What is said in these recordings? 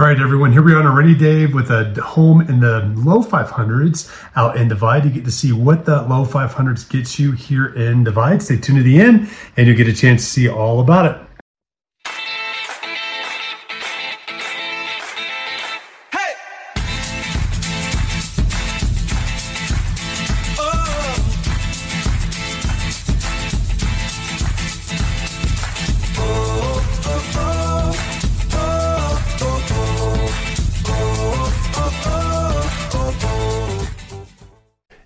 All right, everyone, here we are on a rainy day with a home in the low 500s out in Divide. You get to see what the low 500s gets you here in Divide. Stay tuned to the end and you'll get a chance to see all about it.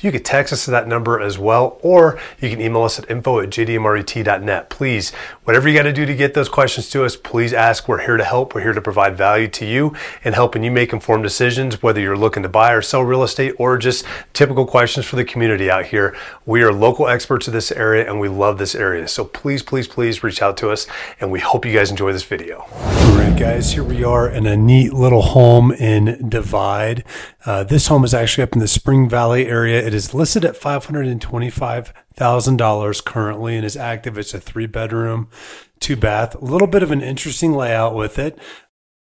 you can text us to that number as well, or you can email us at info at jdmret.net. Please, whatever you got to do to get those questions to us, please ask. We're here to help. We're here to provide value to you and helping you make informed decisions, whether you're looking to buy or sell real estate or just typical questions for the community out here. We are local experts of this area and we love this area. So please, please, please reach out to us and we hope you guys enjoy this video. Right, guys, here we are in a neat little home in Divide. Uh, this home is actually up in the Spring Valley area. It is listed at $525,000 currently and is active. It's a three bedroom, two bath. A little bit of an interesting layout with it,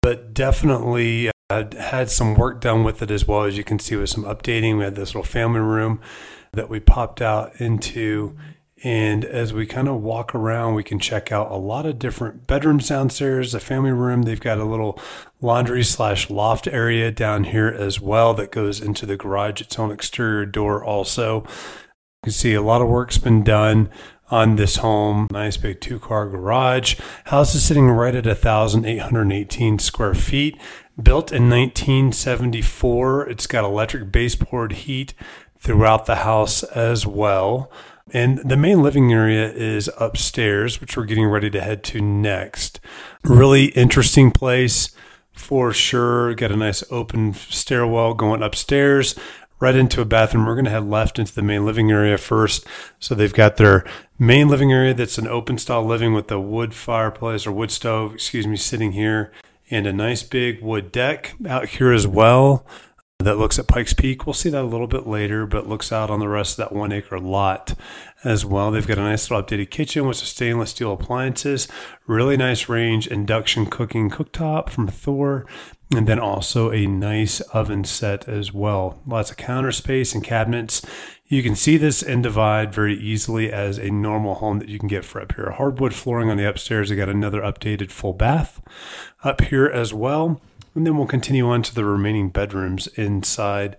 but definitely uh, had some work done with it as well. As you can see, with some updating, we had this little family room that we popped out into and as we kind of walk around, we can check out a lot of different bedrooms downstairs, a family room. They've got a little laundry slash loft area down here as well that goes into the garage, its own exterior door also. You can see a lot of work's been done on this home. Nice big two car garage. House is sitting right at 1,818 square feet. Built in 1974. It's got electric baseboard heat throughout the house as well. And the main living area is upstairs, which we're getting ready to head to next. Really interesting place for sure. Got a nice open stairwell going upstairs right into a bathroom. We're going to head left into the main living area first. So they've got their main living area that's an open style living with a wood fireplace or wood stove, excuse me, sitting here and a nice big wood deck out here as well that looks at Pikes Peak. We'll see that a little bit later, but looks out on the rest of that one acre lot as well. They've got a nice little updated kitchen with some stainless steel appliances, really nice range induction cooking cooktop from Thor, and then also a nice oven set as well. Lots of counter space and cabinets. You can see this and divide very easily as a normal home that you can get for up here. Hardwood flooring on the upstairs. They got another updated full bath up here as well. And then we'll continue on to the remaining bedrooms inside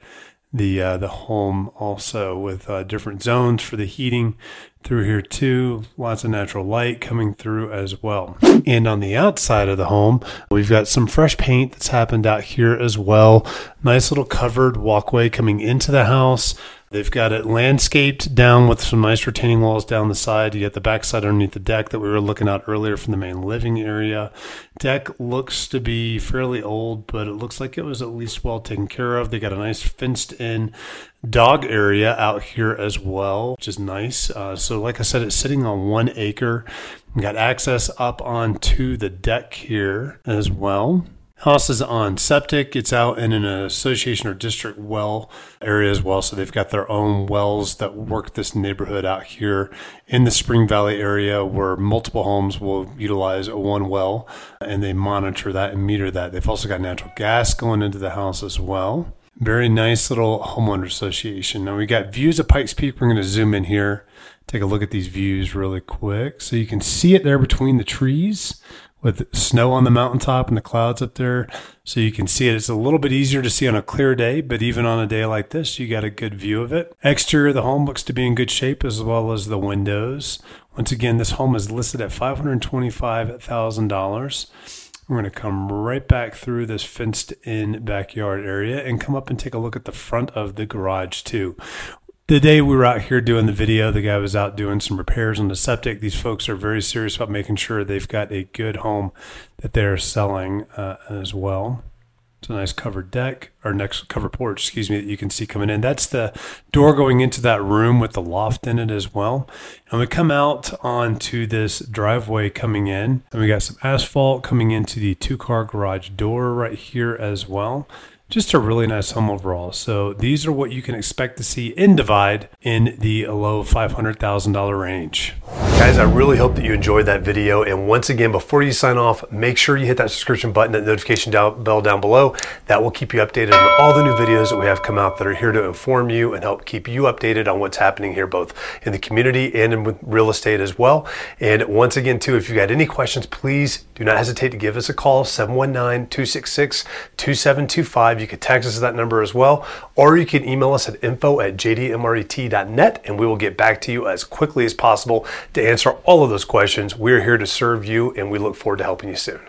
the uh, the home also with uh, different zones for the heating through here too. Lots of natural light coming through as well. And on the outside of the home we've got some fresh paint that's happened out here as well. Nice little covered walkway coming into the house They've got it landscaped down with some nice retaining walls down the side. You get the backside underneath the deck that we were looking at earlier from the main living area. Deck looks to be fairly old, but it looks like it was at least well taken care of. They got a nice fenced in dog area out here as well, which is nice. Uh, so, like I said, it's sitting on one acre. Got access up onto the deck here as well. House is on septic. It's out in an association or district well area as well. So they've got their own wells that work this neighborhood out here in the Spring Valley area where multiple homes will utilize one well and they monitor that and meter that. They've also got natural gas going into the house as well. Very nice little homeowner association. Now we got views of Pikes Peak. We're going to zoom in here, take a look at these views really quick. So you can see it there between the trees with snow on the mountaintop and the clouds up there. So you can see it. It's a little bit easier to see on a clear day, but even on a day like this, you got a good view of it. Exterior of the home looks to be in good shape as well as the windows. Once again, this home is listed at $525,000. We're going to come right back through this fenced in backyard area and come up and take a look at the front of the garage too. The day we were out here doing the video, the guy was out doing some repairs on the septic. These folks are very serious about making sure they've got a good home that they're selling uh, as well. It's a nice covered deck or next covered porch, excuse me, that you can see coming in. That's the door going into that room with the loft in it as well. And we come out onto this driveway coming in, and we got some asphalt coming into the two car garage door right here as well just a really nice home overall. So these are what you can expect to see in Divide in the low $500,000 range. Guys, I really hope that you enjoyed that video. And once again, before you sign off, make sure you hit that subscription button, that notification bell down below. That will keep you updated on all the new videos that we have come out that are here to inform you and help keep you updated on what's happening here, both in the community and in real estate as well. And once again, too, if you've got any questions, please do not hesitate to give us a call, 719 266 2725. You can text us at that number as well, or you can email us at info at jdmret.net and we will get back to you as quickly as possible to answer all of those questions. We're here to serve you and we look forward to helping you soon.